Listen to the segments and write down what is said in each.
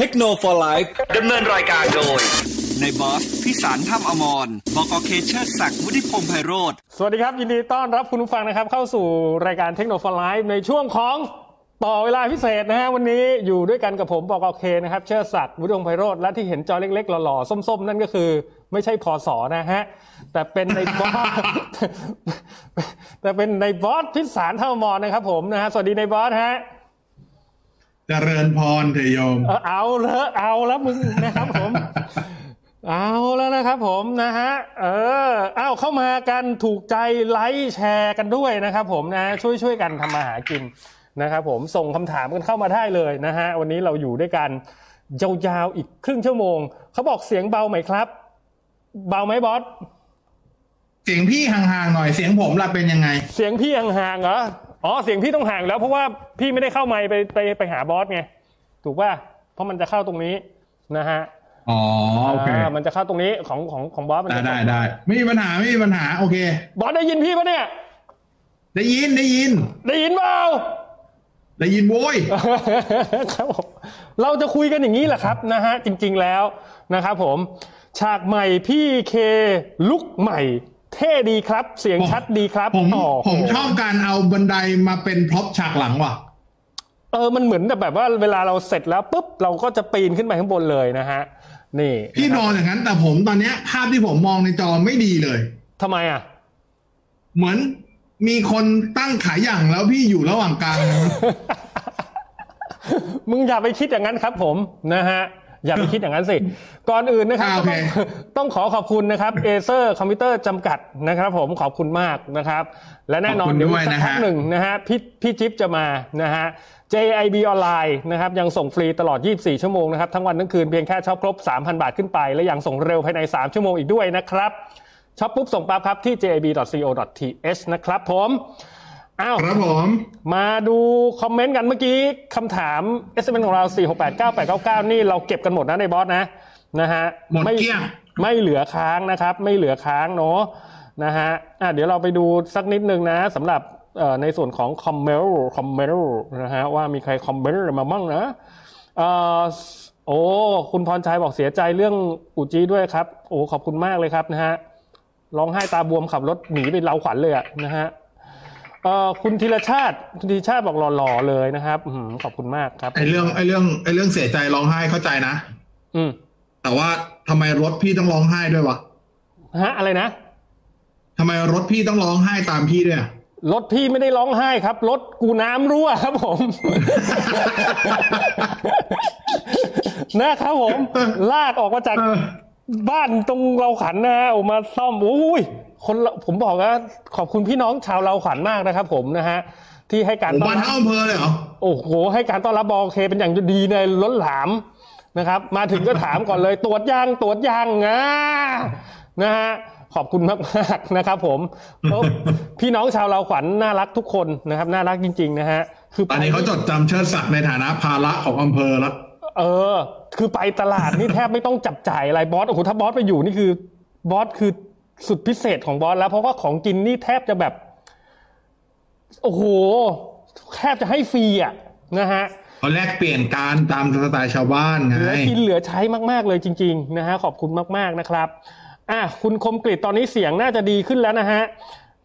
เทคโนโลยีดำเนินรายการโดยนายบอสพิสารถ้ำอมรบกเคเชอร์ศักดิ์วุฒิพงษ์ไพโรธสวัสดีครับ ยินดีต้อนรับคุณผู้ฟังนะครับ เข้าสู่รายการเทคโนโลยีในช่วงของต่อเวลาพิเศษนะฮะวันนี้อยู่ด้วยกันกับผมบกเคนะครับ เชิดศักดิ์วุฒิพงษ์ไพโรธและที่เห็นจอเล็กๆหล่อๆส้มๆ นั่นก็คือไม่ใช่พอสอนะฮะ แต่เป็นนายบอสแต่เป็นนายบอสพิสารถ้ำอมรนะครับผมนะฮะสวัสดีนายบอสฮะ เจริญพรเทโยม เออเอาเลยเอาแล้วมึงนะครับผม เอาแล้วนะครับผมนะฮะ เออเอาเข้ามากันถูกใจไลค์แชร์กันด้วยนะครับ ผมนะช่วยช่วยกันทำมาหากินนะครับผมส่งคำถามกันเข้ามาได้เลยนะฮะวันนี้เราอยู่ด้วยกันยาวๆอีกครึ่งชั่วโมง เขาบอกเสียงเบาไหมครับ เบาไหมบอสเสียงพี่ห่างๆหน่อยเสียงผมล่ะเป็นยังไง เสียงพี่ห่างๆเหรอ อ๋อเสียงพี่ต้องห่างแล้วเพราะว่าพี่ไม่ได้เข้าไมค์ไปไปไปหาบอสไงถูกป่ะเพราะมันจะเข้าตรงนี้นะฮะอ๋อโอเคอ่ามันจะเข้าตรงนี้ของของของบอสมันได้จะได้ได้ไม่มีปัญหาไม่มีปัญหาโอเค บอสได้ยินพี่ปะเนี่ย ได้ยินได้ยิน ได้ยินเปล่า ได้ยินโว้ย ครับผมเราจะคุยกันอย่างนี้แหละครับนะฮะจริง ๆแล้วนะครับผม ฉากใหม่พี่เคลุกใหม่ เท่ดีครับ เสียงชัดดีครับผมโอ้โหผมชอบการเอาบันไดมาเป็นพร็อพฉากหลังว่ะเออมันเหมือนแบบว่าเวลาเราเสร็จแล้วปุ๊บเราก็จะปีนขึ้นไปข้างบนเลยนะฮะนี่พี่นอนอย่างนั้น แต่ผมตอนเนี้ย ภาพที่ผมมองในจอไม่ดีเลยทำไมอะ เหมือนมีคนตั้งขายอย่างแล้วพี่อยู่ระหว่างกลางมึงอย่าไปคิดอย่างนั้นครับผมนะฮะ อย่าไปคิดอย่างนั้นสิ ก่อนอื่นนะครับอ่าโอเคต้องต้องขอขอบคุณนะครับ Acer คอมพิวเตอร์จำกัดนะครับ ผมขอบคุณมากนะครับ และแน่นอนเดี๋ยวอีกสักพักหนึ่งนะฮะพี่พี่จิ๊บจะมานะฮะ JIB ออนไลน์นะครับยังส่งฟรีตลอด 24 ชั่วโมงนะครับ ทั้งวันทั้งคืนเพียงแค่ช็อปครบ 3,000 บาทขึ้นไป และยังส่งเร็วภายใน 3 ชั่วโมงอีกด้วยนะครับช็อปปุ๊บส่งปั๊บครับที่ jib.co.th นะครับผม อ้าวครับผมมาดูคอมเมนต์กันเมื่อกี้คำถาม SMS ของเรา 4689899 นี่เราเก็บกันหมดนะในบอสนะนะฮะหมดไม่เกลี้ยงไม่เหลือค้างนะครับ ไม่เหลือค้างเนาะนะฮะอะเดี๋ยวเราไปดูสักนิดนึงนะสำหรับเอ่อในส่วนของคอมเมนต์คอมเมนต์นะฮะว่ามีใครคอมเมนต์มาบ้างนะเอ่อโอ้คุณพรชัยบอกเสียใจเรื่องอุจีด้วยครับ โอ้ขอบคุณมากเลยครับนะฮะร้องไห้ตาบวมขับรถหนีไปเราขวัญเลยอะนะฮะ เอ่อคุณธีรชาติคุณธีรชาติบอกหล่อๆเลยนะครับอื้อหือขอบคุณมากครับไอเรื่องไอเรื่องไอเรื่องเสียใจร้องไห้เข้าใจนะ อืม แต่ว่าทำไมรถพี่ต้องร้องไห้ด้วยวะฮะ อะไรนะทำไมรถพี่ต้องร้องไห้ตามพี่ด้วยอะรถพี่ไม่ได้ร้องไห้ครับรถกูน้ำรั่วครับผมนะครับผม ลากออกมาจากเออบ้านตรงเราขันนะฮะออกมาซ่อมอุ้ย คนละผมบอกว่าขอบคุณพี่น้องชาวเราขันมากนะครับ ผมนะฮะที่ให้การผมต้อบ้านนรับทั้งอำเภอเลยเหรอโอ้โห ให้การต้อนรับบอลเคเป็นอย่างดีในล้นหลามนะครับ มาถึงก็ถามก่อนเลยตรวจยางตรวจยางอ่านะฮะขอบคุณมากมากๆนะครับผมแล้วพี่น้องชาวเราขวัญน่ารักทุกคนนะครับ น่ารักจริง ๆ นะฮะคือตอนนี้เขาจดจำเชิดศักดิ์ในฐานะภาระของอำเภอแล้วเออ คือไปตลาดนี่แทบไม่ต้องจับจ่ายอะไรบอสโอ้โหถ้าบอสไปอยู่นี่คือบอสคือ สุดพิเศษของบอสแล้ว เพราะว่าของกินนี่แทบจะแบบ โอ้โห แทบจะให้ฟรีอะนะฮะเขาแลกเปลี่ยนการตามสไตล์ชาวบ้านไงเหลือกินเหลือใช้มาก ๆ เลยจริง ๆ นะฮะ ขอบคุณมาก ๆ นะครับอะคุณคมกริตตอนนี้เสียงน่าจะดีขึ้นแล้วนะฮะ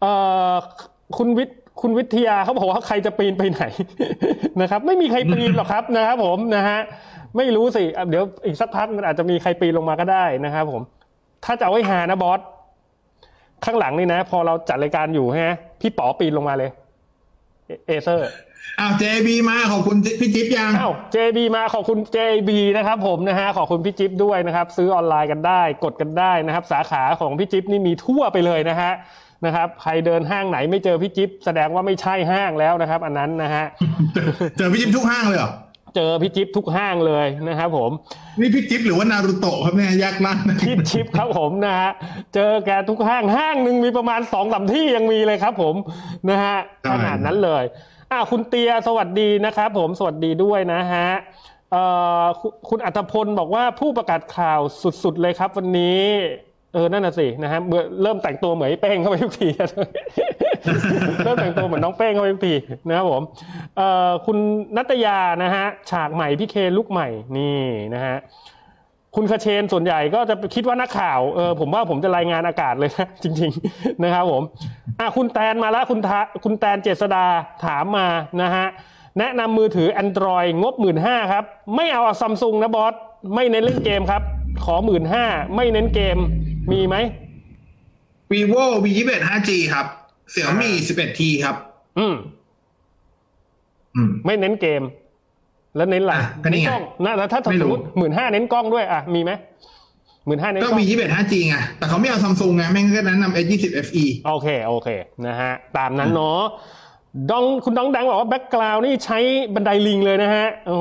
เอ่อคุณวิทย์คุณวิทยาเขาบอกว่าใครจะปีนไปไหนนะครับ ไม่มีใครปีนหรอกครับนะครับผมนะฮะไม่รู้สิอะเดี๋ยวอีกสักพักมันอาจจะมีใครปีนลงมาก็ได้นะครับผม ถ้าจะเอาไว้หานะบอส ข้างหลังนี่นะ พอเราจัดรายการอยู่ฮะพี่ป๋อปีนลงมาเลย เอเซอร์อ้าวเจบีมาขอบคุณพี่จิ๊บยังอ้าว JB มาขอบคุณ JB นะครับผมนะฮะขอบคุณพี่จิ๊บด้วยนะครับ ซื้อออนไลน์กันได้ กดกันได้นะครับ สาขาของพี่จิ๊บนี่มีทั่วไปเลยนะฮะนะครับใครเดินห้างไหนไม่เจอพี่จิ๊บแสดงว่าไม่ใช่ห้างแล้วนะครับ อันนั้นนะฮะเจอเจอพี่จิ๊บทุกห้างเลยเหรอ เจอพี่จิ๊บทุกห้างเลยนะครับผม นี่พี่จิ๊บหรือว่านารูโตะครับเนี่ยยากมากนะพี่จิ๊บครับผมนะฮะเจอแกทุกห้างห้างหนึ่งมีประมาณสองสามที่ยังมีเลยครับผมนะฮะขนาดนั้นเลยอ่าคุณเตียสวัสดีนะครับผมสวัสดีด้วยนะฮะเอ่อคุณคุณอัตพลบอกว่าผู้ประกาศข่าวสุดๆเลยครับวันนี้ เออนั่นน่ะสินะฮะเมื่อเริ่มแต่งตัวเหมือนไอ้เป้งเข้าไปทุกที เริ่มแต่งตัวเหมือนน้องเป้งเขาไปทุกทีนะครับผมเอ่อคุณนัตยานะฮะฉากใหม่พี่เคลุกใหม่นี่นะฮะคุณคเชนส่วนใหญ่ก็จะคิดว่านักข่าวเออผมว่าผมจะรายงานอากาศเลยนะจริง ๆ นะครับผมอะคุณแตนมาแล้วคุณทะคุณแตนเจษดาถามมานะฮะแนะนำมือถือ Android งบหมื่นห้าครับ ไม่เอาซัมซุงนะบอส ไม่เน้นเล่นเกมครับ ขอหมื่นห้าไม่เน้นเกมมีไหม vivo v 2 1 5g ครับ เสี่ยมี่ 11t ครับ อืม อืม ไม่เน้นเกม แล้วเน้นอะไรอะก็นี่เน้นไงกล้องนะแล้วถ้าสไม่มรู้มติหมื่นห้าเน้นกล้องด้วย อะ มีไหมหมื่นห้าเน้นกก็ล้อง v 2 1 5g ไง แต่เขาไม่เอาซัมซุงไง แม่งก็แนะนำ s 2 0 fe โอเค โอเค นะฮะ ตามนั้นเนาะดองคุณดองดังบอกว่า background นี่ใช้บันไดลิงเลยนะฮะอ๋อ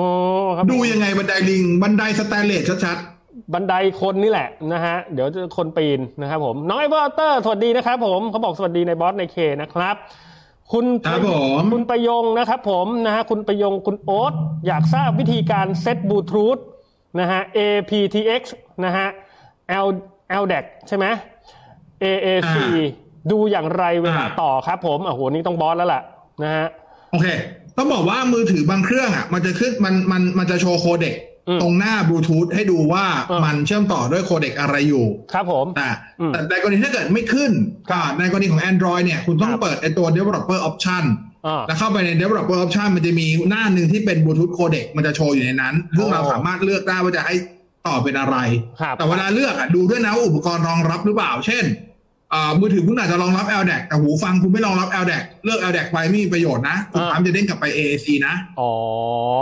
ครับ ดูยังไงบันไดลิง บันไดสแตนเลสชัด บันไดคนนี่แหละนะฮะ เดี๋ยวจะคนปีนนะครับผม น้อง ever after สวัสดีนะครับผมเขาบอกสวัสดีนายบอสนายเคนะครับ คุณๆครับผมคุณประยงนะครับผมนะฮะคุณประยงคุณโอ๊ตอยากทราบวิธีการเซตบลูทูธนะฮะ aptX นะฮะ LDAC ใช่ไหม AAC ดูอย่างไรเวลาต่อครับผมโอ้โหนี่ต้องบอสแล้วล่ะนะฮะโอเค ต้องบอกว่ามือถือบางเครื่องอะ มันจะขึ้นมันมันมันจะโชว์โคเด็กอืม ตรงหน้าบลูทูธให้ดูว่าอืมมันเชื่อมต่อด้วยโคเด็กอะไรอยู่ ครับผมแต่อืมแต่ในกรณีถ้าเกิดไม่ขึ้นก็ในกรณีของ Android เนี่ยคุณต้อคงรับเปิดไอตัว developer option อ่าแล้วเข้าไปใน developer option มันจะมีหน้าหนึ่งที่เป็นบลูทูธโคเด็กมันจะโชว์อยู่ในนั้นซึ่งเราอ๋อสามารถเลือกได้ว่าจะให้ต่อเป็นอะไรครับแต่เวลาเลือกอะดูด้วยนะว่าอุปกรณ์รองรับหรือเปล่า เช่นอ่ามือถือคุณอาจจะรองรับ LDAC แต่หูฟังคุณไม่รองรับ LDAC เลือก LDAC ไปไม่มีประโยชน์นะคุณอ่าปั๊มจะเด้งกลับไป AAC นะ อ๋อ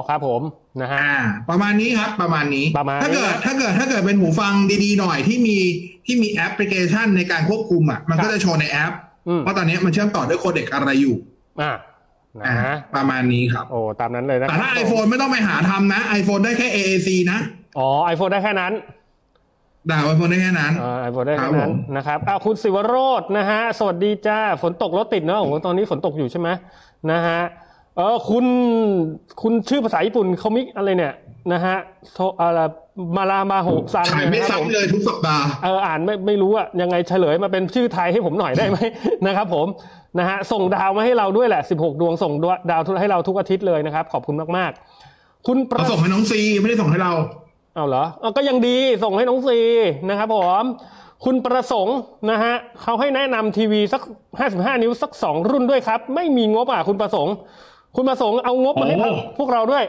ครับผม นะฮะอ่าประมาณนี้ครับประมาณนี้ประมาณนี้ถ้าเกิดถ้าเกิดถ้าเกิดเป็นหูฟังดีๆหน่อยที่มีที่มีแอปพลิเคชันในการควบคุมอะมันครัก็บจะโชว์ในแอปอืมว่าตอนนี้มันเชื่อมต่อด้วยโคเด็กอะไรอยู่อ่านะอ่าฮะประมาณนี้ครับโอ้ตามนั้นเลยนะแต่ถ้าครับ iPhone ไม่ต้องไปหาทำนะ iPhone ได้แค่ AAC นะอ๋อไอโฟนได้แค่นั้นด่า iPhone ได้แค่นั้นไอโฟนได้ครัแค่บนั้นผมนะครับอ้าวคุณสิวโรจน์นะฮะ สวัสดีจ้า ฝนตกรถติดเนอะโอ้โหตอนนี้ฝนตกอยู่ใช่ไหมนะฮะ เออคุณคุณชื่อภาษาญี่ปุ่นคอมิกอะไรเนี่ยนะฮะโทอะไรมารามาโหซังฉายไม่นะครับผมซ้ำเลยทุกสัปดาห์เอออ่านไม่ไม่รู้อะยังไงเฉลยมาเป็นชื่อไทยให้ผมหน่อยได้ไหมนะครับผมนะฮะส่งดาวมาให้เราด้วยแหละ 16 ดวงส่งดาวให้เราทุกอาทิตย์เลยนะครับ ขอบคุณมากๆ คุณประเราส่งให้น้องซีไม่ได้ส่งให้เราเอาเหรอเอาก็ยังดีส่งให้น้องซีนะครับผมคุณประสงค์นะฮะเขาให้แนะนำทีวีสัก 55 นิ้วสัก 2 รุ่นด้วยครับ ไม่มีงบอะคุณประสงค์ คุณประสงค์เอางบมาให้โอ้พวกเราด้วย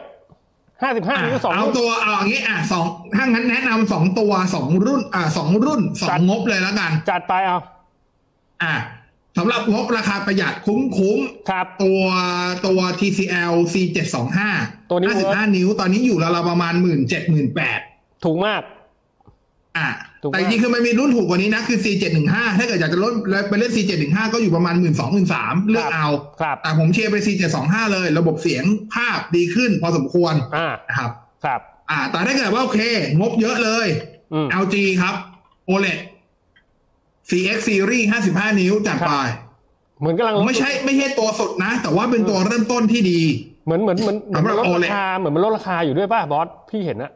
55นิ้วสองเอารุ่นตัวเอาอย่างนี้อะสองถ้างั้นแนะนำสองตัวสองรุ่น อะสองรุ่นสอจังดงบเลยแล้วกัน จัดไปเอา อะสำหรับงบราคาประหยัดคุ้มคุ้มๆครับ ตัวตัว TCL C725 ตัวนี้ 55 นิ้ว ตอนนี้อยู่ราวๆประมาณหมื่นเจ็ดหมื่นแปดถูกมาก อะถูก แต่มากจริงๆคือมันมีรุ่นถูกกว่านี้นะ คือ C715 ถ้าเกิดอยากจะลดไปเล่น C715 ก็อยู่ประมาณหมื่นสองหมื่นสามเลือกเอาครับแต่ผมเชียร์ไป C725 เลย ระบบเสียงภาพดีขึ้นพอสมควรอ่านะครับ ครับ อ่า แต่ถ้าเกิดว่าโอเค งบเยอะเลยอืม LG ครับ OLED CX Series 55 นิ้วจัดไปเหมือนกำลังลดไม่ใช่ไม่ใช่ตัวสุดนะ แต่ว่าเป็นตัวเริ่มต้นที่ดีเหมือนเหมือนเหมือนเหมือนสำหรับลด OLED ราคาเหมือนมันลดราคาอยู่ด้วยป่ะบอสพี่เห็นนะ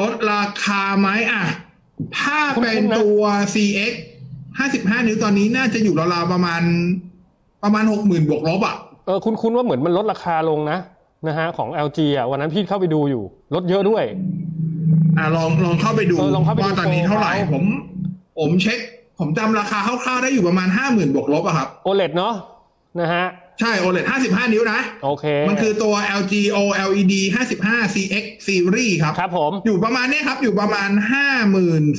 ลดราคาไหมอะ ถ้าคุ้นๆเป็นนะตัว CX 55นิ้วตอนนี้น่าจะอยู่ราวๆประมาณ ประมาณ60,000บวกลบอะเออคุ้นๆว่าเหมือนมันลดราคาลงนะนะฮะของ LG อะวันนั้นพี่เข้าไปดูอยู่ ลดเยอะด้วย อะลองลองเข้าไปดูเออลองเข้าไปดูว่าตอนนี้เท่าไหร่โปรเขาผม ผมเช็ค ผมจำราคาคร่าวๆได้อยู่ประมาณ50,000บวกลบอะครับ OLED เนาะนะฮะ ใช่ OLED 55 นิ้วนะ โอเค มันคือตัว LG OLED 55 CX Series ครับ ครับผม อยู่ประมาณเนี้ยครับ อยู่ประมาณ 54,000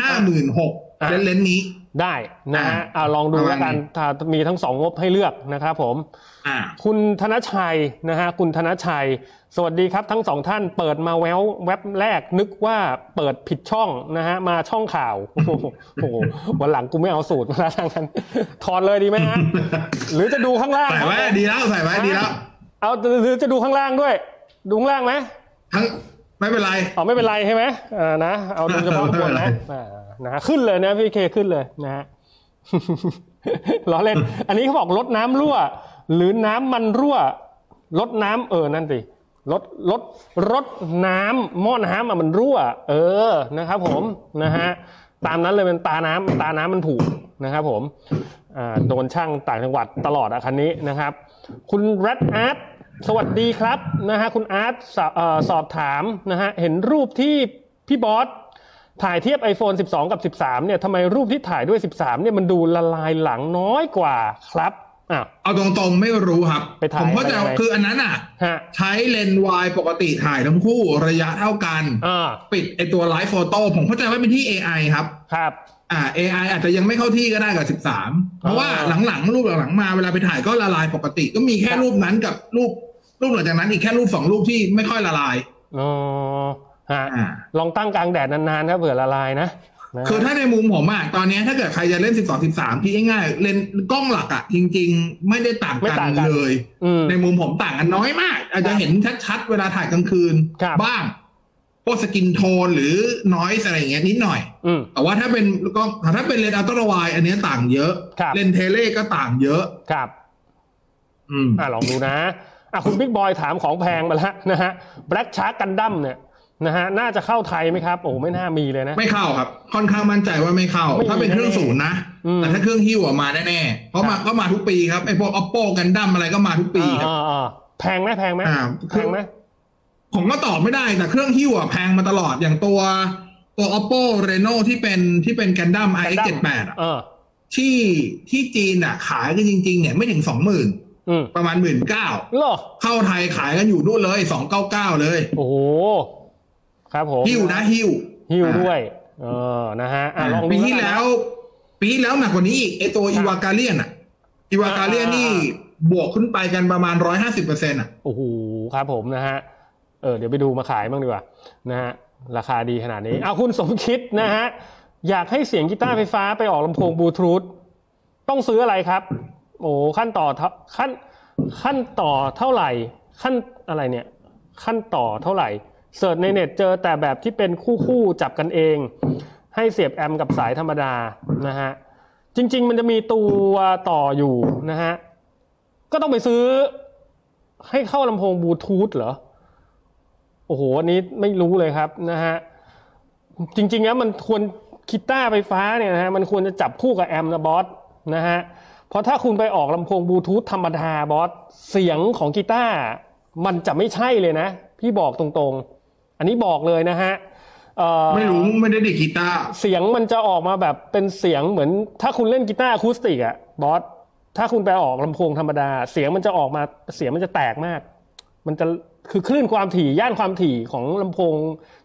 56,000อะเลนส์ๆนี้ ได้นะฮะอ่าลองดูแล้วกันถ้ามีทั้งสองงบให้เลือกนะครับผมอ่าคุณธนชัยนะฮะคุณธนชัย สวัสดีครับทั้งสองท่านเปิดมาแววแว็บแรกนึกว่าเปิดผิดช่องนะฮะมาช่องข่าวโอ้โหโอ้โหวันหลังกูไม่เอาสูตรมาแล้วทางนั้นถอนเลยดีไหมฮะหรือจะดูข้างล่างใส่ไว้ดีแล้วใส่ไว้ดีแล้วเอาหรือจะดูข้างล่างด้วย ดูข้างล่างไหมทั้งไม่เป็นไรอ๋อไม่เป็นไรใช่ไหมอ่านะเอาดูเฉพาะไม่คเป็นนไรนะอ่า นะฮะขึ้นเลยนะพี่เคขึ้นเลยนะฮะล้อเล่น อันนี้เขาบอกลดน้ำรั่ว หรือน้ำมันรั่ว ลดน้ำเออนั่นสิลดลดรดน้ำหม้อน้ำอะมันรั่ว เออนะครับ ผมนะฮะตามนั้นเลยเป็นตาน้ำตาน้ำมันผูกนะครับ ผมโดนช่างต่างจังหวัดตลอดอะคันนี้นะครับ คุณรัตอาร์ตสวัสดีครับนะฮะคุณอาร์ตสอบถามนะฮะเห็นรูปที่พี่บอส ถ่ายเทียบ iPhone 12 กับ 13 เนี่ยทำไมรูปที่ถ่ายด้วย 13 เนี่ยมันดูละลายหลังน้อยกว่าครับอะเอาตรงๆไม่รู้ครับไปถ่ายผมเข้าใจมายังไงคืออันนั้นอะฮะใช้เลนส์วายปกติถ่ายทั้งคู่ระยะเท่ากันอ่าปิดไอตัวไลฟ์โฟโต้ผมเข้าใจว่าเป็นที่ AI ครับ ครับ อ่า AI อาจจะยังไม่เข้าที่ก็ได้กับ 13 เพราะว่าหลังๆ รูปหลังๆมาเวลาไปถ่ายก็ละลายปกติ ก็มีแค่ครับรูปนั้นกับรูปรูปหลังจากนั้นอีกแค่รูปสองรูปที่ไม่ค่อยละลายอ๋อ ฮะอ่าลองตั้งกลางแดดนานๆครับเผื่อละลายนะนะฮะคือถ้าในมุมผมอะตอนนี้ถ้าเกิดใครจะเล่น 12 13ที่ง่ายๆเลนส์กล้องหลักอะจริง ๆ ไม่ได้ต่างไม่กัต่างกันนเลยอืมในมุมผมต่างกันน้อยมาก อาจจะเห็นชัดๆ เวลาถ่ายกลางคืนครับบ้างพวก skin tone หรือ noise อะไรอย่างเงี้ยนิดหน่อยอืมแต่ว่าถ้าเป็นก็ถ้าเป็นเลนส์ ultra wide อันเนี้ยต่างเยอะครับเลนส์ tele ก็ต่างเยอะครับ อืมอะลองดูนะอะคุณบิ๊กบอยถามของแพงมาแล้วนะฮะ Black Shark Gundam เนี่ย นะฮะน่าจะเข้าไทยไหมครับโอ้ไม่น่ามีเลยนะ ไม่เข้าครับ ค่อนข้างมั่นใจว่าไม่เข้าไม่มีถ้าเป็นเครื่องศูนย์นะอืมแต่ถ้าเครื่องฮิ้วอะมาแน่ๆเพราะครัมาบก็มาทุกปีครับไอพวก oppo กันดั้มอะไรก็มาทุกปีครับอ่าอ่าแพงไหมแพงไหมอ่าแพงไหมผมก็ตอบไม่ได้แต่เครื่องหิ้วอะแพงมาตลอดอย่างตัวตัว OPPO Reno ที่เป็นที่เป็น Gundam ix 78อะเออที่ที่จีนอะขายกันจริง ๆ เนี่ยไม่ถึงสองหมื่นอืมประมาณหมื่นเก้าเหรอเข้าไทยขายกันอยู่นู่นเลยสองเก้าเก้าเลย โอ้โห ครับผมฮิ้วนะฮิ้วฮิ้วด้วย เออนะฮะอะลองดูปีที่กันนะแล้ว ปีที่แล้วหนักกว่านี้อีกไอตัวอีวากาเลียนอะอีวากาเลียนอ่านี่บวกขึ้นไปกันประมาณร้อยห้าสิบเปอร์เซ็นต์อะโอ้โหครับผมนะฮะเออเดี๋ยวไปดูมาขายบ้างดีกว่านะฮะราคาดีขนาดนี้เอาคุณสมคิดนะฮะอยากให้เสียงกีตาร์ไฟฟ้าไปออกลำโพงบลูทูธต้องซื้ออะไรครับ โอ้ขั้นต่อเท่าขั้นขั้นต่อเท่าไหร่ ขั้นอะไรเนี่ย ขั้นต่อเท่าไหร่ เสิร์ชในเน็ตเจอแต่แบบที่เป็นคู่คู่ๆจับกันเอง ให้เสียบแอมกับสายธรรมดานะฮะจริง ๆ มันจะมีตัวต่ออยู่นะฮะก็ต้องไปซื้อให้เข้าลำโพงบลูทูธเหรอ โอ้โห อันนี้ไม่รู้เลยครับนะฮะจริงๆแล้วมันควรกีตาร์ไฟฟ้าเนี่ยนะฮะมันควรจะจับคู่กับแอมนะบอสนะฮะเพราะถ้าคุณไปออกลำโพงบลูทูธธรรมดาบอสเสียงของกีตาร์มันจะไม่ใช่เลยนะ พี่บอกตรงๆ อันนี้บอกเลยนะฮะเอ่อไม่รู้ไม่ได้ดีดกีตาร์เสียงมันจะออกมาแบบเป็นเสียงเหมือน ถ้าคุณเล่นกีตาร์อะคูสติกอะบอสถ้าคุณไปออกลำโพงธรรมดา เสียงมันจะออกมาเสียงมันจะแตกมาก มันจะคือคลื่นความถี่ย่านความถี่ของลำโพง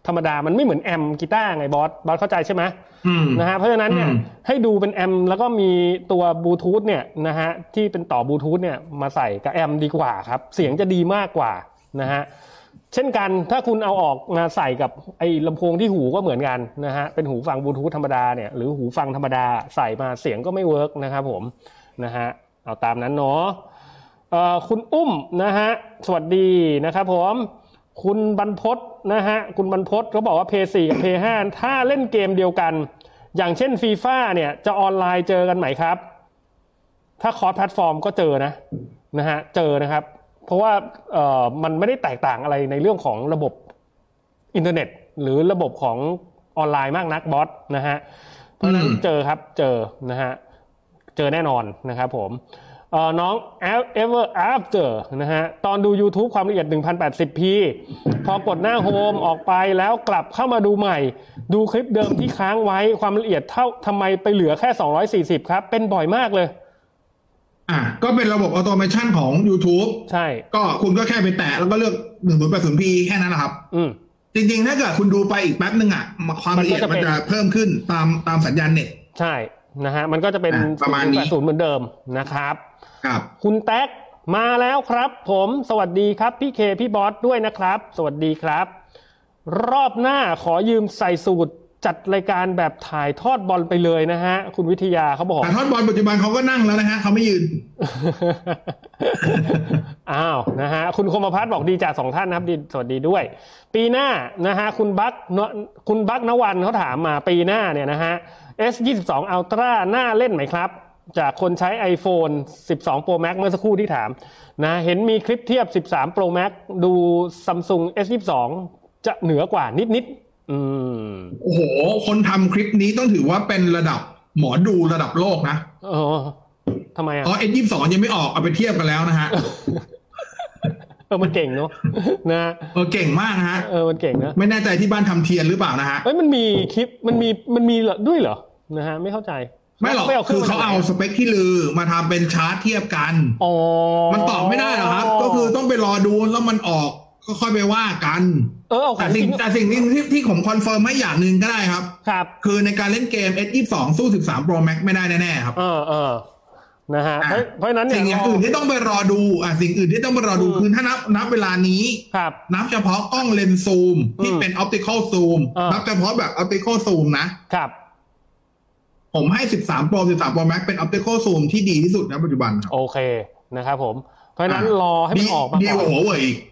ธรรมดา มันไม่เหมือนแอมป์กีตาร์ไงบอสบอสเข้าใจใช่ไหมอืมนะฮะเพราะฉะนั้นเนี่ยอืมให้ดูเป็นแอมป์แล้วก็มีตัวบลูทูธเนี่ยนะฮะที่เป็นต่อบลูทูธเนี่ยมาใส่กับแอมป์ดีกว่าครับ เสียงจะดีมากกว่านะฮะ เช่นกันถ้าคุณเอาออกมาใส่กับไอ้ลำโพงที่หูก็เหมือนกันนะฮะเป็นหูฟังบลูทูธธรรมดาเนี่ยหรือหูฟังธรรมดาใส่มาเสียงก็ไม่ work นะครับผมนะฮะเอาตามนั้นเนาะคุณอุ้มนะฮะสวัสดีนะครับผมคุณบรรพศนะฮะคุณบรรพศเขาบอกว่า p 4กับ p 5ถ้าเล่นเกมเดียวกัน อย่างเช่นฟีฟ่าเนี่ยจะออนไลน์เจอกันไหมครับ ถ้า cross platform ก็เจอนะนะฮะเจอนะครับ เพราะว่าเอ่อมันไม่ได้แตกต่างอะไรในเรื่องของระบบอินเทอร์เน็ต หรือระบบของออนไลน์มากนักบอสนะฮะเพราะฉะนั้นอืมเจอครับเจอนะฮะเจอแน่นอนนะครับผมเอ่อน้อง ever after นะฮะตอนดู YouTube ความละเอียด 1080p พอกดหน้า home ออกไปแล้วกลับเข้ามาดูใหม่ ดูคลิปเดิมที่ค้างไว้ความละเอียดเท่าทำไมไปเหลือแค่ 240 ครับ เป็นบ่อยมากเลย อะก็เป็นระบบ automation ของ YouTube ใช่ ก็คุณก็แค่ไปแตะแล้วก็เลือก 1080p แค่นั้นแหละครับ อืมจริงๆ ถ้าเกิดคุณดูไปอีกแป๊บนึงอะความละเอียดมันก็มันจะเป็นจะเพิ่มขึ้นตามตามสัญญาณเน็ตใช่นะฮะมันก็จะเป็นอะประมาณนี้ศูนย์เหมือนเดิมนะครับ ครับ คุณแท็กมาแล้วครับ ผมสวัสดีครับ พี่เคพี่บอสด้วยนะครับ สวัสดีครับ รอบหน้าขอยืมใส่สูตร จัดรายการแบบถ่ายทอดบอลไปเลยนะฮะ คุณวิทยาเขาบอกแต่ทอดบอลปัจจุบันเขาก็นั่งแล้วนะฮะเขาไม่ยืน อ้าวนะฮะคุณคมพัฒน์บอกดีจากสองท่านนะครับดีสวัสดีด้วย ปีหน้านะฮะคุณบักเนคุณบักนวันเขาถามมาปีหน้าเนี่ยนะฮะ S 2 2 Ultra น่าเล่นไหมครับ จากคนใช้ iPhone 12 Pro Max เมื่อสักครู่ที่ถามนะเห็นมีคลิปเทียบ 13 Pro Max ดู Samsung S 22จะเหนือกว่านิดๆอืม โอ้โห คนทำคลิปนี้ต้องถือว่าเป็นระดับหมอดูระดับโลกนะเออทำไมอะอ๋อ S22 ยังไม่ออกเอาไปเทียบกันแล้วนะฮะเออมันเก่งเนาะนะเออเก่งมากนะฮะเออมันเก่งนะไม่แน่ใจที่บ้านทำเทียนหรือเปล่านะฮะเอ้ยมันมีคลิปมันมีมันมีเหรอด้วยเหรอนะฮะไม่เข้าใจไม่หรอกปคคืรื่องเขาเอาสเปคที่ลือมาทำเป็นชาร์ตเทียบกันอ๋อมันตอบไม่ได้หรอกครับ ก็คือต้องไปรอดูแล้วมันออก ก็ค่อยไปว่ากัน เออเอาขแต่สิ่งแต่สิ่งที่ที่ที่ผมคอนเฟิร์มให้อย่างหนึ่งก็ได้ครับ ครับ คือในการเล่นเกม S22 สู้13 Pro Max ไม่ได้แน่ๆครับ เออเออนะฮะอะเพราะเพราะฉะนั้นเนี่ยสิ่งอย่างอื่นที่ต้องไปรอดูอะสิ่งอื่นที่ต้องไปรอดูอืมคือถ้านับนับเวลานี้ครับนับเฉพาะกล้องเลนส์ซูมที่อืมเป็น optical zoom อ่านันับเฉพาะแบบ optical zoom นะครับ ผมให้ 13 Pro 13 Pro Max เป็น optical zoom ที่ดีที่สุดนะปัจจุบันครับโอเคนะครับผม เพราะฉะนั้นอะรอให้มันออกมาดีก่กว่าอนหัวเว่ยอีกอืมอ่า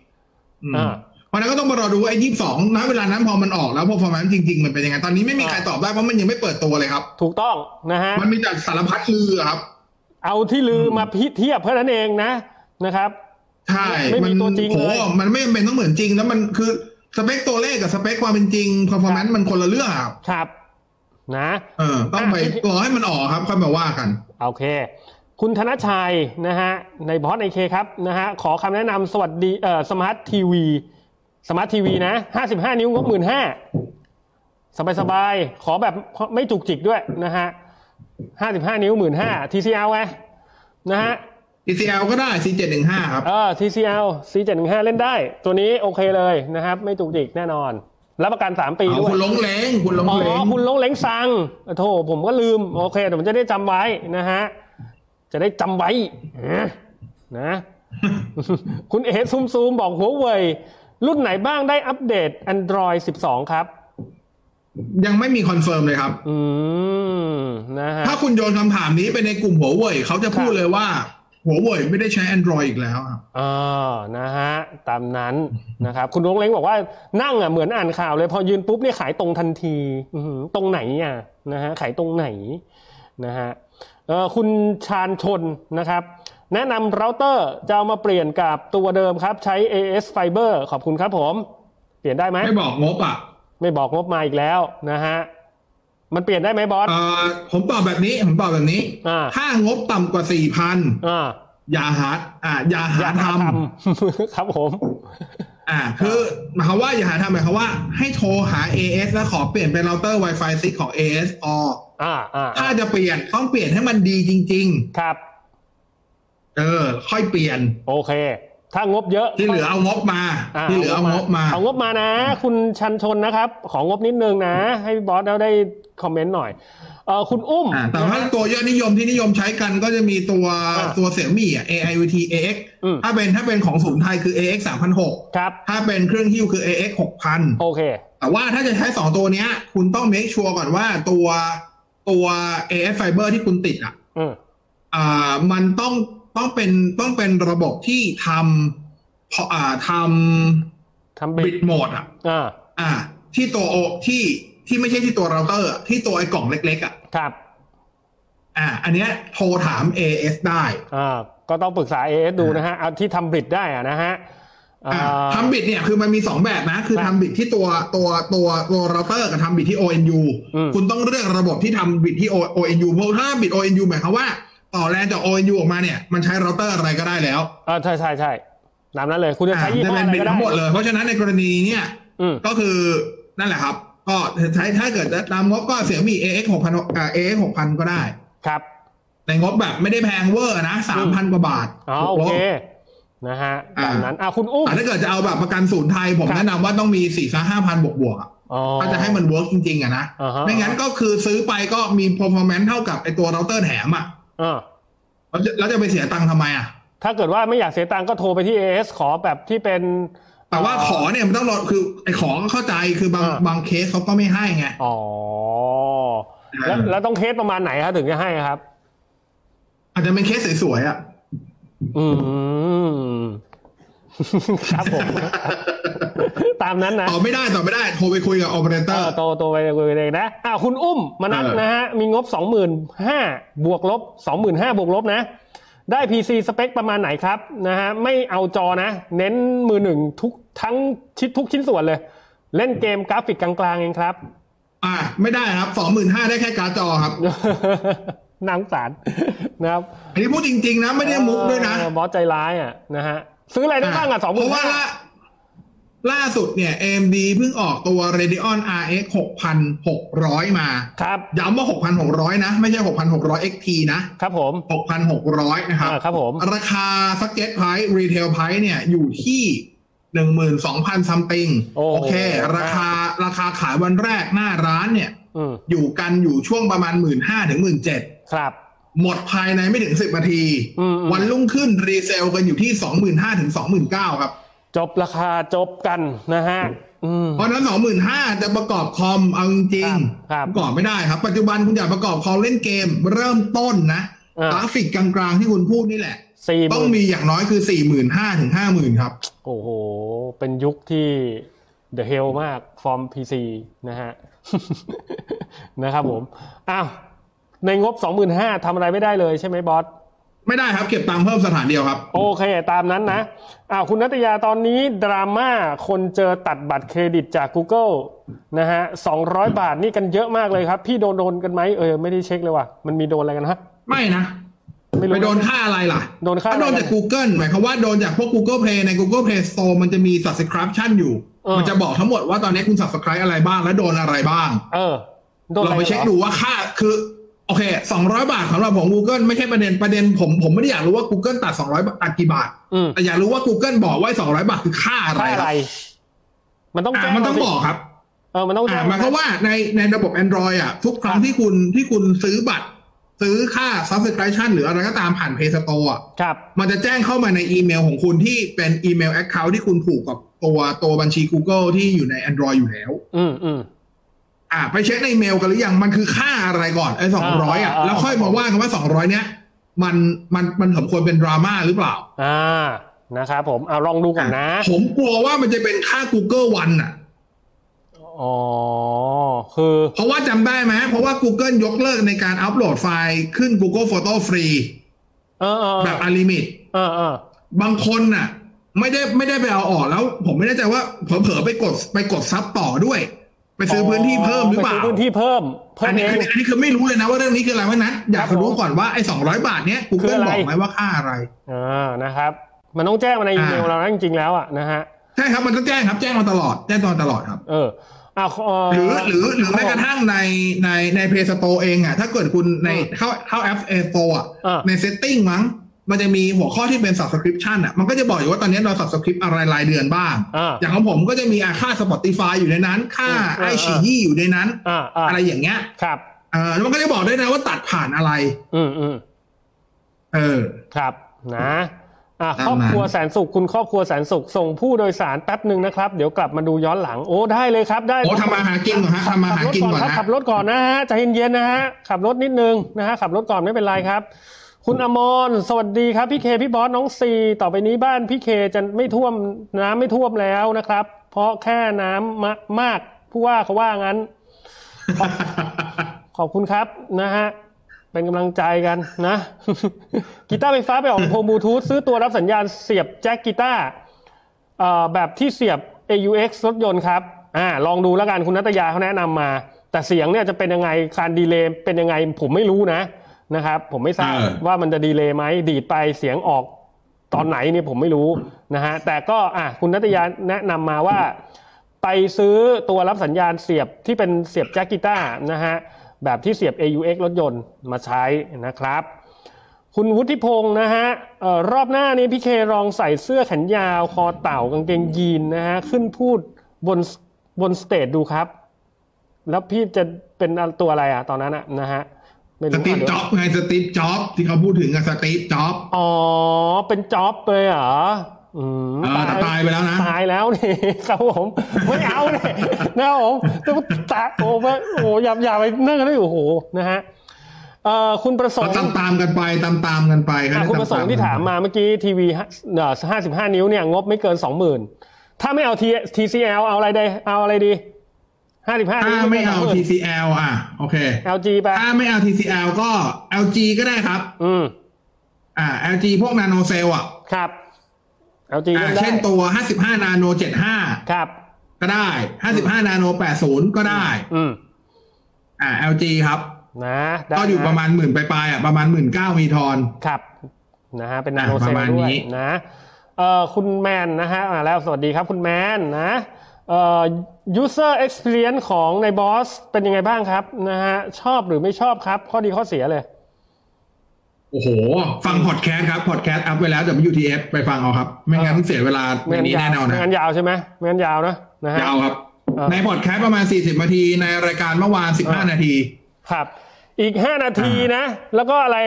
เพราะฉะนั้นก็ต้องมารอดูว่าไอ้ยี่สองณเวลานั้นพอมันออกแล้วพอฟอร์แมนจริงๆ มันเป็นยังไง ตอนนี้ไม่มีใครตอบได้เพราะมันยังไม่เปิดตัวเลยครับ ถูกต้องนะฮะมันมีแต่สารพัดลือครับ เอาที่ลือมาพิเทียบเท่านั้นเองนะนะครับใช่ไม่มีตัวจริงโหเลยมันไม่จำเป็นต้องเหมือนจริงแล้วมันคือสเปคตัวเลขกับสเปคความเป็นจริง performance มันคนละเรื่องครับ ครับ นะ เออ ต้องไปอะรอให้มันออกครับค่อยมาว่ากัน โอเค คุณธนชัยนะฮะนายบอสไอ้เคครับนะฮะขอคำแนะนำสวัสดีเอ่อสมาร์ททีวีสมาร์ททีวีนะห้าสิบห้านิ้วงบหมื่นห้าสบายสบายๆขอแบบไม่จุกจิกด้วยนะฮะห้าสิบห้านิ้วหมื่นห้า TCL ไงนะฮะ TCL ก็ได้ C715 ครับเออ TCL C715 เล่นได้ ตัวนี้โอเคเลยนะครับ ไม่จุกจิกแน่นอนรับประกัน3ปีเอาด้วยคุณลงเลงคุณลงเลงอ๋อคุณลงเล้งซังโธ่ผมก็ลืม โอเคแต่ผมจะได้จำไว้นะฮะ จะได้จำไว้นะ คุณเอซูมซูมบอกหัวเว่ยรุ่นไหนบ้างได้อัปเดต Android 12 ครับ ยังไม่มีคอนเฟิร์มเลยครับ อืมนะฮะถ้าคุณโยนคำถามนี้ไปในกลุ่มหัวเว่ยเขาจะพูดเลยว่าหัวเว่ยไม่ได้ใช้ Android อีกแล้วครับอ่านะฮะ ตามนั้นนะครับ คุณลงเล้งบอกว่านั่งอะเหมือนอ่านข่าวเลย พอยืนปุ๊บเนี่ยขายตรงทันทีอื้อหือตรงไหนอะนะฮะขายตรงไหนนะฮะเออ คุณชาญชนนะครับ แนะนำเราเตอร์จะเอามาเปลี่ยนกับตัวเดิมครับ ใช้ AS Fiber ขอบคุณครับผม เปลี่ยนได้ไหมไม่บอกงบอะ ไม่บอกงบมาอีกแล้วนะฮะมันเปลี่ยนได้ไหมบอสเอ่อผมตอบแบบนี้ ผมตอบแบบนี้อ่าถ้างบต่ำกว่าสี่พันอ่าอย่าหาอ่าอย่าหาอย่าททำครับผมำ อ่า คือหมายความว่าอย่าหาทำหมายความว่าให้โทรหา AS แล้วขอเปลี่ยนเป็นเราเตอร์ Wi-Fi 6ของ AS อออ่าอ่าถ้าจะเปลี่ยนต้องเปลี่ยนให้มันดีจริงครับๆเออ ค่อยเปลี่ยน โอเค ถ้างบเยอะที่เหลือเอางบมาาที่เหลือเอางบมาเอางบมานะ คุณชันชนนะครับ ของงบนิดนึงนะ ให้บอสเราได้คอมเมนต์หน่อย เออคุณอุ้มอ่าแต่ว่าตัวยอดนิยมที่นิยมใช้กันก็จะมีตัวอ่าตัวเสี่ยมี่อะ AIoT AX อืมถ้าเป็นถ้าเป็นของศูนย์ไทยคือ AX 3,600ครับ ถ้าเป็นเครื่องฮิ้วคือ AX 6,000 โอเค แต่ว่าถ้าจะใช้สองตัวเนี้ย คุณต้อง make sure ก่อนว่าตัวตัว AF Fiber ที่คุณติดอะอืมอ่ามันต้องต้องเป็นต้องเป็นระบบที่ทำพออ่าททำำบิบิดดโหมดอะอ่าอ่าที่ตัว O ที่ ที่ไม่ใช่ที่ตัวเราเตอร์ที่ตัวไอ้กล่องเล็กๆอะครับ อ่า อันเนี้ยโทรถาม AS ได้อ่าก็ต้องปรึกษา AS ดูนะฮะเอาที่ทำ bridge ได้อะนะฮะอ่าอ่าทำ bridge เนี่ยคือมันมีสองแบบนะ คือครับทำ bridge ที่ตัวตัวตัวตัวเราเตอร์กับทำ bridge ที่ ONU อืมคุณต้องเลือกระบบที่ทำ bridge ที่ O- ONU เพราะถ้า bridge ONU หมายความว่า ต่อแรงจาก ONU ออกมาเนี่ย มันใช้เราเตอร์อะไรก็ได้แล้วเออใช่ใช่ใช่ตามนั้นเลย คุณจะอ่าใช้ยี่ห้อเป็นอะไร bridge ก็ได้ทั้งหมดเลย เพราะฉะนั้นในกรณีเนี่ยอืมก็คือนั่นแหละครับ ก็ใช้ถ้าเกิดตามงบก็ Xiaomi AX 6,000อ่า AX 6,000ก็ได้ ครับในงบแบบไม่ได้แพงเวอร์นะ3,000กว่าบาทอ๋อโอเคนะฮะอ่าตามนั้นอ่าคุณอุ้มแต่ถ้าเกิดจะเอาแบบประกันศูนย์ไทย ผมครับแนะนำว่าต้องมีสี่ห้าพันบวกบวกๆอะอ๋อถ้าจะให้มันเวิร์กจริงๆอะนะอ่าฮะไม่งั้นก็คือซื้อไปก็มี performance เท่ากับไอตัวเราเตอร์แถมอะอ่าแล้วจะแล้วจะไปเสียตังค์ทำไมอะ ถ้าเกิดว่าไม่อยากเสียตังค์ก็โทรไปที่ AS ขอแบบที่เป็น แต่ว่าขอเนี่ยมันต้องรอคือไอขอก็เข้าใจคือบางอ่าบางเคสเขาก็ไม่ให้ไงอ๋อแล้วอ่าแล้วต้องเคสประมาณไหนครับถึงจะให้ครับ อาจจะเป็นเคสสวยๆอะ อืมครับผม ตามนั้นนะต่อไม่ได้ต่อไม่ได้ โทรไปคุยกับโอเปอเรเตเอออร์โตโตไปคุยกันเองนะอ่าคุณอุ้มมานัดเออนะฮะ มีงบสองหมื่นห้าบวกลบสองหมื่นห้าบวกลบนะ ได้ PC สเปคประมาณไหนครับนะฮะ ไม่เอาจอนะ เน้นมือหนึ่งทุก ทั้งชิ้นทุกชิ้นส่วนเลย เล่นเกมกราฟิกกลางๆเองครับ อ่า ไม่ได้ครับสองหมื่นห้าได้แค่การ์ดจอครับน่าสงสารนะครับอันนี้พูดจริงๆนะไม่ได้มุกด้วยนะเออบอสใจร้ายอะนะฮะซื้ออะไรได้บ้างอะสองหมื่นราะว่าห้าล่าล่าสุดเนี่ย AMD เพิ่งออกตัว Radeon RX 6,600 มา ครับ ย้ำว่า 6,600 นะ ไม่ใช่ 6,600 XT นะ ครับผม 6,600 นะครับอ่าครับผม ราคา street price retail price เนี่ย อยู่ที่ หนึ่งหมื่นสองพัน something โอ้โอเค ราคาราคาขายวันแรกหน้าร้านเนี่ยอืมอยู่กันอยู่ช่วงประมาณหมื่นห้าถึงหมื่นเจ็ดครับหมดภายในไม่ถึงสิบนาทีอืมอืมวันรุ่งขึ้น resale กันอยู่ที่สองหมื่นห้าถึงสองหมื่นเก้าครับ จบราคาจบกันนะฮะอืมเพราะฉะนั้นสองหมื่นห้าจะประกอบคอมเอาจริงๆครับประกอบไม่ได้ครับ ปัจจุบันคุณอยากประกอบคอมเล่นเกม เริ่มต้นนะอ่ากราฟิกกลางๆที่คุณพูดนี่แหละ สี่หมื่น ต้องมีอย่างน้อยคือสี่หมื่นห้าถึงห้าหมื่นครับ โอ้โห เป็นยุคที่ The Hell มากฟอร์ม PC นะฮะ นะครับผม อ้าว ในงบ25,000ทำอะไรไม่ได้เลยใช่ไหมบอส ไม่ได้ครับ เก็บตังค์เพิ่มสถานเดียวครับ โอเค ตามนั้นนะอ้าวคุณนัตยาตอนนี้ดราม่าคนเจอตัดบัตรเครดิตจาก Google นะฮะ200บาทนี่กันเยอะมากเลยครับ พี่โดนโดนกันไหมเออ ไม่ได้เช็คเลยว่ะมันมีโดนอะไรกันฮะไม่นะ ไม่รู้ไปโดนค่าอะไรล่ะโดนค่าถ้าโดนจาก Google หมายความว่าโดนจากพวก Google Play ใน Google Play Store มันจะมี subscription อยู่เออมันจะบอกทั้งหมดว่าตอนนี้คุณ subscribe อะไรบ้างและโดนอะไรบ้าง เออโดนอะเราไรไปกันเช็คหรอดูว่าค่าคือโอเค200บาทสำหรับของ Google ไม่ใช่ประเด็นประเด็นผมผมไม่ได้อยากรู้ว่า Google ตัด200บาทตัดกี่บาทอืมแต่อยากรู้ว่า Google บอกว่า200บาทคือค่าอะไรค่าอะไรมันต้องอะแจ้งมันต้องสิบอกครับ เออมันต้องแจ้อ่างหมายความว่าในในระบบ Android อะ ทุกครั้คงรับที่คุณที่คุณซื้อบัตร ซื้อค่า subscription หรืออะไรก็ตามผ่าน Play Store อะครับ มันจะแจ้งเข้ามาในอีเมลของคุณที่เป็นอีเมล Account ที่คุณผูกกับตัวตัวบัญชี Google ที่อยู่ใน Android อยู่แล้ว อืมอืมอ่าไปเช็คในอีเมลกันหรือยังมันคือค่าอะไรก่อนไอ้สองร้อยอะอ่าแล้วค่อยมาว่ากันว่าสองร้อยเนี้ยมันมันมันสมควรเป็นดราม่าหรือเปล่า อ่านะครับผมเอาลองดูก่อนนะ ผมกลัวว่ามันจะเป็นค่า Google One อะ อ๋อคือเพราะว่าจำได้ไหมเพราะว่า Google ยกเลิกในการอัปโหลดไฟล์ขึ้น Google Photo ฟรีเออเออแบบ unlimit เออเออบางคนน่ะ ไม่ได้ไม่ได้ไปเอาออกแล้ว ผมไม่แน่ใจว่าเผลอๆไปกดไปกดซับต่อด้วย ไปซื้อพื้นที่เพิ่มหรือเปล่าไปซื้อพื้นที่เพิ่มเพิ่อัมนนี้เออันงนี้อันนี้คือไม่รู้เลยนะว่าเรื่องนี้คืออะไรเพราะฉะนั้น อยากครับผมรู้ก่อนว่าไอ้สองร้อยบาทเนี้ยคือ Google อะไรบอกไหมว่าค่าอะไรอ่านะครับ มันต้องแจ้งมาในอีเมลอ่าเรานะจริงๆแล้วอะนะฮะใช่ครับมันต้องแจ้งครับแจ้งมาตลอดแจ้งตอนตลอดครับ เอออ่าเอ่อ หรือหรือหรือแม้กระทั่งในในใน Play Store เองอะ ถ้าเกิดคุณในอืมเข้าเข้าแอป App Store อะอ่าใน Setting มั้ง มันจะมีหัวข้อที่เป็น subscription อะ มันก็จะบอกอยู่ว่าตอนนี้เรา subscribe อะไรรายเดือนบ้างอ่าอย่างของผมก็จะมีอะค่า Spotify อยู่ในนั้น ค่าอืมไออ่าชียี่อยู่ในนั้นอ่าอ่าอะไรอย่างเงี้ย ครับเออแล้วมันก็จะบอกด้วยนะว่าตัดผ่านอะไร อืมอืมเออ ครับ นะอะตามนั้น ครอบครัวแสนสุขคุณครอบครัวแสนสุขส่งผู้โดยสารแป๊บหนึ่งนะครับ เดี๋ยวกลับมาดูย้อนหลังโอ้ได้เลยครับ ได้โอ้ทำมาหากินก่อนฮะทำมาหากินก่อนครับนะขับรถก่อนนะฮะใจเย็นๆนะฮะขับรถนิดนึงนะฮะขับรถก่อนไม่เป็นไรครับ คุณอมรสวัสดีครับพี่เคพี่บอสน้องซีต่อไปนี้บ้านพี่เคจะไม่ท่วมน้ำไม่ท่วมแล้วนะครับ เพราะแค่น้ำมะมากผู้ว่าเขาว่างั้น ขอบคุณครับนะฮะ เป็นกำลังใจกันนะ กีตาร์ไฟฟ้าไปออกลำโพงบลูทูธซื้อตัวรับสัญญาณเสียบแจ็คกีตาร์เอ่อแบบที่เสียบ AUX รถยนต์ครับอ่าลองดูแล้วกันคุณนัตยาเขาแนะนำมา แต่เสียงเนี่ยจะเป็นยังไงการดีเลย์เป็นยังไงผมไม่รู้นะนะครับ ผมไม่ทราบเออว่ามันจะดีเลย์ไหมดีดไปเสียงออกตอนไหนเนี่ยผมไม่รู้นะฮะแต่ก็อะคุณนัตยาแนะนำมาว่า ไปซื้อตัวรับสัญญาณเสียบที่เป็นเสียบแจ็คกีตาร์นะฮะ แบบที่เสียบ AUX รถยนต์มาใช้นะครับ คุณวุฒิพงศ์นะฮะเอ่อรอบหน้านี้พี่เคลองใส่เสื้อแขนยาวคอเต่ากางเกงยีนนะฮะขึ้นพูดบนบนสเตจดูครับ แล้วพี่จะเป็นตัวอะไรอะตอนนั้นอะนะฮะไม่สรู้ตีฟอะเดี๋ยวจ็อบไงสตีฟจ็อบที่เขาพูดถึงอะสตีฟจ็อบอ๋อเป็นจ็อบเลยเหรอ อืมเออแต่ตายไปแล้วนะ ตายแล้วนี่ครับผมไม่เอาเลยนะครับผมจะมาตายโอ้ไม่โอ้อย่าอย่าไปนั่นกันเลยโอ้โหนะฮะเอ่อคุณประสงก็ค์ตามตามๆกันไปตามตามๆกันไปอะคุณประสงค์ที่ถามมาเมื่อกี้ทีวีห้าสิบห้านิ้วเนี่ยงบไม่เกินสองหมื่นถ้าไม่เอา T- TCL เอาอะไรได้เอาอะไรดีห้าสิบห้าถ้านิ้วไม่เอากิน20,000 TCL อะ โอเค LG ไปถ้าไม่เอา TCL ก็ LG ก็ได้ครับ อืมอ่า LG พวกนาโนเซลอะ ครับ LG อ่าก็ได้ เช่นตัว 55 นาโน 75 ครับ ก็ได้ 55 นาโน 80 ก็ได้ อืมอ่า LG ครับ นะได้ก็อยู่นประมาณหมื่นปลายๆอะประมาณหมื่นเก้ามีทอน ครับ นะฮะ เป็นนาโนอะเซประลมาณด้วยนี้นะ เอ่อ คุณแมนนะฮะมาแล้วสวัสดีครับคุณแมนนะ เอ่อ user experience ของนายบอสเป็นยังไงบ้างครับ นะฮะ ชอบหรือไม่ชอบครับ ข้อดีข้อเสียเลย โอ้โห ฟังพอดแคสต์ครับพอดแคสต์อัพไว้แล้ว WTF ไปฟังเอาครับ ไม่งั้นเสียเวลาไม่งั้นนี้ยาวแน่นอนนะไม่งั้นยาวใช่ไหมไม่งั้นยาวนะนะฮะยาวครับเออในพอดแคสต์ประมาณ 40 นาที ในรายการเมื่อวาน 15 นาที ครับ อีกห้านาทีนะ แล้วก็อะไร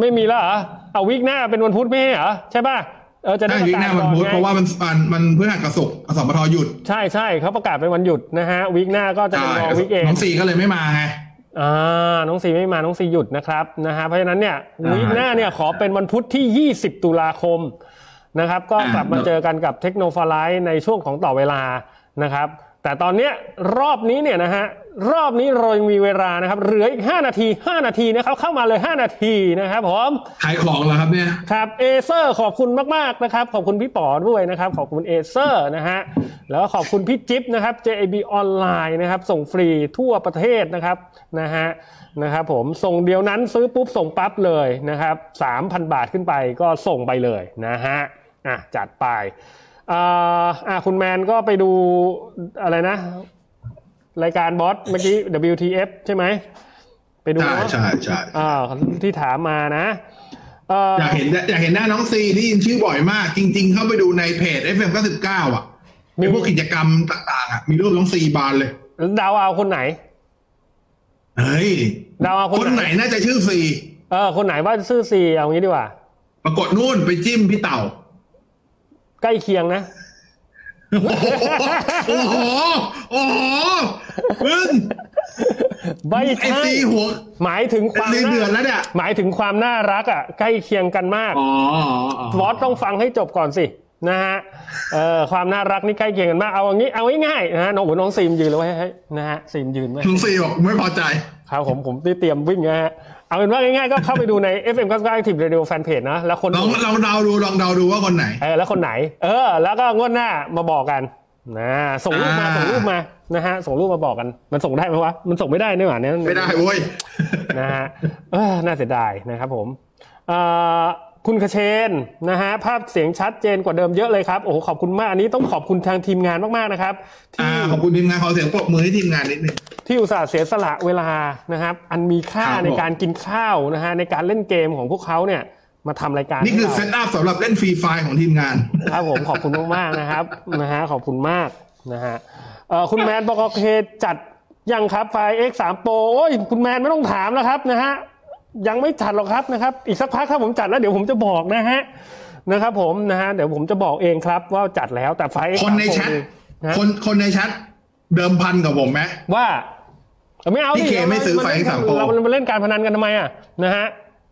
ไม่มีแล้วเหรอเอาวิกหน้าเป็นวันพุธไม่ใช่เหรอใช่ป่ะเออจะได้ได้ประวิกกาหศน้าวันก่อนพุธไงเพราะว่ามันมันมันเพื่อหักกระสุกอสมทหยุด ใช่ใช่เขาประกาศเป็นวันหยุดนะฮะวิกหน้าก็จะเป็นใช่รอวิกเองน้องซีก็เลยไม่มาไง อ่าน้องซีไม่มาน้องซีหยุดนะครับนะฮะเพราะฉะนั้นเนี่ยอ่าวีคหน้าเนี่ยขอเป็นวันพุธที่ 20 ตุลาคมนะครับ ก็อ่ากลับมาเจอกันกับเทคโนโลยีในช่วงของต่อเวลานะครับ แต่ตอนเนี้ยรอบนี้เนี่ยนะฮะรอบนี้เรายังมีเวลานะครับเหลืออีก 5 นาที 5 นาทีนะครับเข้ามาเลย 5 นาทีนะครับผมขายของแล้วครับเนี่ยครับเอเซอร์ขอบคุณมากๆนะครับขอบคุณพี่ป๋อด้วยนะครับขอบคุณเอเซอร์นะฮะแล้วก็ขอบคุณพี่จิ๊บนะครับ JAB ออนไลน์นะครับส่งฟรีทั่วประเทศนะครับนะฮะนะครับผมส่งเดี๋ยวนั้นซื้อปุ๊บส่งปั๊บเลยนะครับ3,000 บาทขึ้นไปก็ส่งไปเลยนะฮะอะจัดไป อ่าอะคุณแมนก็ไปดูอะไรนะ รายการบอสเมื่อกี้ WTF ใช่ไหมไปดูใช่เนอะใช่ใช่อ่าที่ถามมานะเอ่ออยากเห็นอยากเห็นหน้าน้องซีได้ยินชื่อบ่อยมาก จริง ๆ เข้าไปดูในเพจ FM 99อะมีพวกกิจกรรมต่างๆอะมีรูปน้องซีบานเลยเดาวเอาคนไหนเฮ้ยเดาวเอาคคนนไหไหนนน่าจะชื่อซีเออคนไหนว่าซื่อซีเอางี้ดีกว่า ปรากฏนู่นไปจิ้มพี่เต่า ใกล้เคียงนะโอ้โหโอ้โหมึงไม่ไอใช่ซีหัวหมายถึงความซีน่าเดือดแล้วเนี่ยหมายถึงความน่ารักอะ ใกล้เคียงกันมากอ๋ออ๋อบอสต้องฟังให้จบก่อนสินะฮะเออความน่ารักนี่ใกล้เคียงกันมากเอาอย่างนี้เอาง่ายๆนะฮะน้องโอ้น้องซีมยืนแล้วไว้ให้นะฮะซีมยืนไว้น้องซีบอกไม่พอใจครับผมผมที่เตรียมวิ่งนะฮะ เอาเป็นว่าง่ายๆก็เข้าไปดูใน FM 99 Active Radio Fan Page นะ แล้วคนลองลองเดาดูลองเดาดูว่าคนไหนเออแล้วคนไหน เออ แล้วก็งวดหน้ามาบอกกันนะส่งรูปมาอ่าส่งรูปมานะฮะส่งรูปมาบอกกัน มันส่งได้ไหมวะมันส่งไม่ได้นี่หว่าเนี่ยไม่ได้เว้ยนะฮะเออน่าเสียดายนะครับผมเอ่อ คุณคเชนนะฮะภาพเสียงชัดเจนกว่าเดิมเยอะเลยครับโอ้โหขอบคุณมากอันนี้ต้องขอบคุณทางทีมงานมากๆนะครับอ่าที่ขอบคุณทีมงานขอเสียงปรบมือให้ทีมงานนิดนึงที่อุตส่าห์เสียสละเวลานะครับ อันมีค่าครับผมในการกินข้าวนะฮะในการเล่นเกมของพวกเขาเนี่ยมาทำรายการนี่คือให้เซเราตอัพสำหรับเล่น Free Fire ของทีมงานครับผมขอบคุณมากๆนะครับนะฮะขอบคุณมากนะฮะเอ่อคุณแมนบอกโอเคจัดยังครับไฟล์ X3 Pro โอ้ยคุณแมนไม่ต้องถามแล้วครับนะฮะ ยังไม่จัดหรอกครับนะครับ อีกสักพักถ้าผมจัดแล้วเดี๋ยวผมจะบอกนะฮะนะครับผมนะฮะเดี๋ยวผมจะบอกเองครับว่าจัดแล้วแต่ไฟล์ X3 คนในแชท Pro นะฮะคนคนในแชทเดิมพันกับผมไหมว่าไม่เอาพี่เคไม่ซื้อไฟล์ X3 Pro เรามาเล่นการพนันกันทำไมอะนะฮะ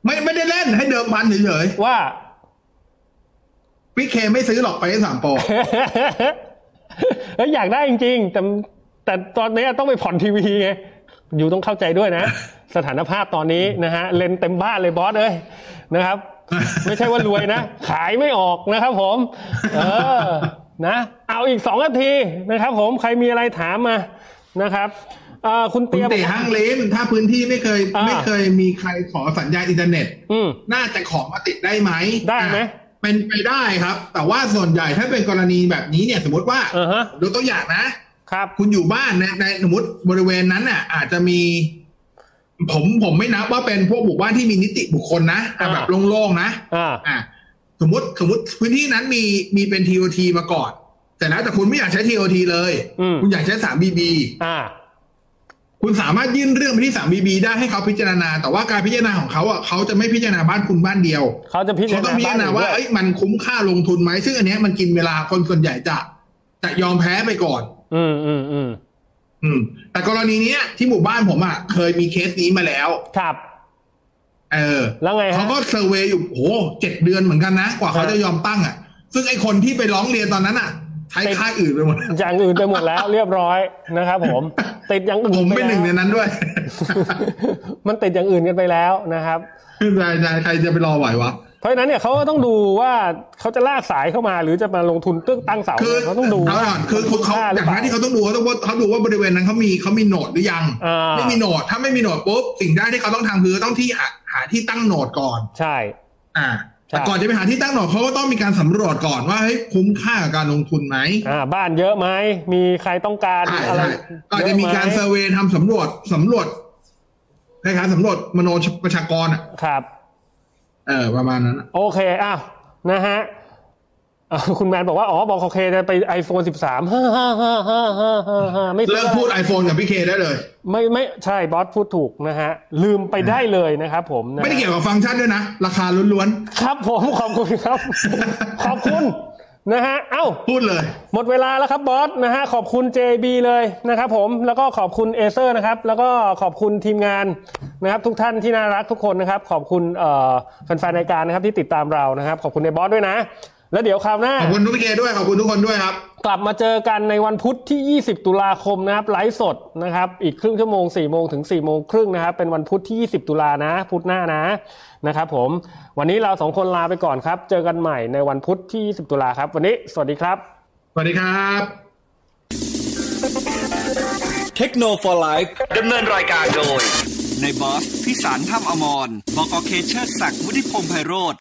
ไม่ไม่ได้เล่นให้เดิมพันเฉยว่าๆพี่เคไม่ซื้อหรอกไปสามโปรเฮ้ยอยากได้จริงๆแต่แต่ตอนนี้ต้องไปผ่อนทีวีไงอยู่ต้องเข้าใจด้วยนะ สถานภาพตอนนี้นะฮะเลนส์เต็มบ้านเลยบอสเอ้ยนะครับ ไม่ใช่ว่ารวยนะ ขายไม่ออกนะครับผม เออนะเอาอีกสองนาทีนะครับผมใครมีอะไรถามมานะครับเอ่อคุณคุณเตียบเตะอกห้างเลนถ้าพื้นที่ไม่เคยอ่าไม่เคยมีใครขอสัญญาณอินเทอร์เน็ตอืมน่าจะขอมาติดได้ไหมได้ไหมอะเป็นไปได้ครับ แต่ว่าส่วนใหญ่ถ้าเป็นกรณีแบบนี้เนี่ย สมมติว่าอ่าฮะยกตัวอย่างนะครับ คุณอยู่บ้านในในสมมติบริเวณนั้นน่ะ อาจจะมี ผมผมไม่นับว่าเป็นพวกหมู่บ้านที่มีนิติบุคคลนะแต่แบบโล่งๆนะอ่าอะสมมติสมมติพื้นที่นั้นมีมีเป็น TOT มาก่อนแต่แล้วแต่คุณไม่อยากใช้ TOT เลยอืมคุณอยากใช้ 3BB อ่าคุณสามารถยื่นเรื่องไปที่ 3BB ได้ให้เขาพิจารณา แต่ว่าการพิจารณาของเขาอะเขาจะไม่พิจารณาบ้านคุณบ้านเดียวเขาจะพิจารเขาต้องณาพิจารณาว่าบ้นเอ้ยมันคุ้มค่าลงทุนไหมซึ่งอันเนี้ยมันกินเวลาคนส่วนใหญ่จะจะยอมแพ้ไปก่อน อืมอืมอืม อืม แต่กรณีเนี้ยที่หมู่บ้านผมอะเคยมีเคสนี้มาแล้ว ครับ เออ แล้วไงฮะเขาก็เซอร์เวย์อยู่โอ้เจ็ดเดือนเหมือนกันนะ กว่าเขาฮะจะยอมตั้งอะ ซึ่งไอคนที่ไปร้องเรียนตอนนั้นอะใช้ค่ายอื่นไปหมด อย่างอื่นไปหมดแล้วเรียบร้อยนะครับผม ติดอย่างอื่นผมเป็นหนึ่งในแล้วนั้นด้วย มันติดอย่างอื่นกันไปแล้วนะครับใช่ใช่ใครจะไปรอไหววะ เพราะฉะนั้นเนี่ยเขาก็ต้องดูว่าเขาจะลากสายเข้ามา หรือจะมาลงทุนเตื้องตั้งเสาคือเขาต้องดูเอาก่อนคือคือเขาค่หอรืย่างเปนั้ล่นที่เขาต้องดูเขาต้องว่าเขาดูว่าบริเวณนั้นเขามีเขามีโหนดหรือยังอ่าไม่มีโหนดถ้าไม่มีโหนดปุ๊บสิ่งแรกที่เขาต้องทำคือต้องที่หาหาที่ตั้งโหนดก่อน ใช่ อ่าใช่แต่ก่อนจะไปหาที่ตั้งโหนดเขาก็ต้องมีการสำรวจก่อนว่าเฮ้ยคุ้มค่ากับการลงทุนไหมอ่าบ้านเยอะไหมมีใครต้องการใช่อะไรใช่ก็อาจจะมีการเซอร์เวย์ทำสำรวจสำรวจคล้ายๆสำรวจมโนประชากรอะครับ เออประมาณนั้นอะโอเคอ้าวนะฮะอ่าคุณแมนบอกว่า อ๋อ บอกโอเคจะไป iPhone 13ฮ่าฮ่าฮ่าฮ่าฮ่าฮ่าฮ่าไม่ซื้อเลิกพูด iPhone กับพี่เคได้เลย ไม่ไม่ใช่บอสพูดถูกนะฮะ ลืมไปได้เลยนะครับผมนะฮะไม่ได้เกี่ยวกับฟังก์ชันด้วยนะ ราคาล้วนครับผม ขอบคุณครับ ขอบคุณ นะฮะ เอ้าๆพูดเลย หมดเวลาแล้วครับบอสนะฮะ ขอบคุณ JB เลยนะครับผม แล้วก็ขอบคุณ Acer นะครับ แล้วก็ขอบคุณทีมงานนะครับทุกท่านที่น่ารักทุกคนนะครับ ขอบคุณเอ่อแฟนๆรายการนะครับที่ติดตามเรานะครับ ขอบคุณในบอสด้วยนะ แล้วเดี๋ยวคราวหน้าขอบคุณทุกพี่เคด้วยขอบคุณทุกคนด้วยครับ กลับมาเจอกันในวันพุธที่ 20 ตุลาคมนะครับไลฟ์สดนะครับ อีกครึ่งชั่วโมง4โมงถึง4โมงครึ่งนะครับ เป็นวันพุธที่ 20 ตุลานะ พุธหน้านะนะครับผม วันนี้เราสองคนลาไปก่อนครับ เจอกันใหม่ในวันพุธที่ 20 ตุลาครับ วันนี้สวัสดีครับ สวัสดีครับเทคโนโลยีดำเนินรายการโดย ในบอสพิสารถ้ำอมรบกเคเชอร์ศักดิ์วุฒิพงษ์ไพโรธ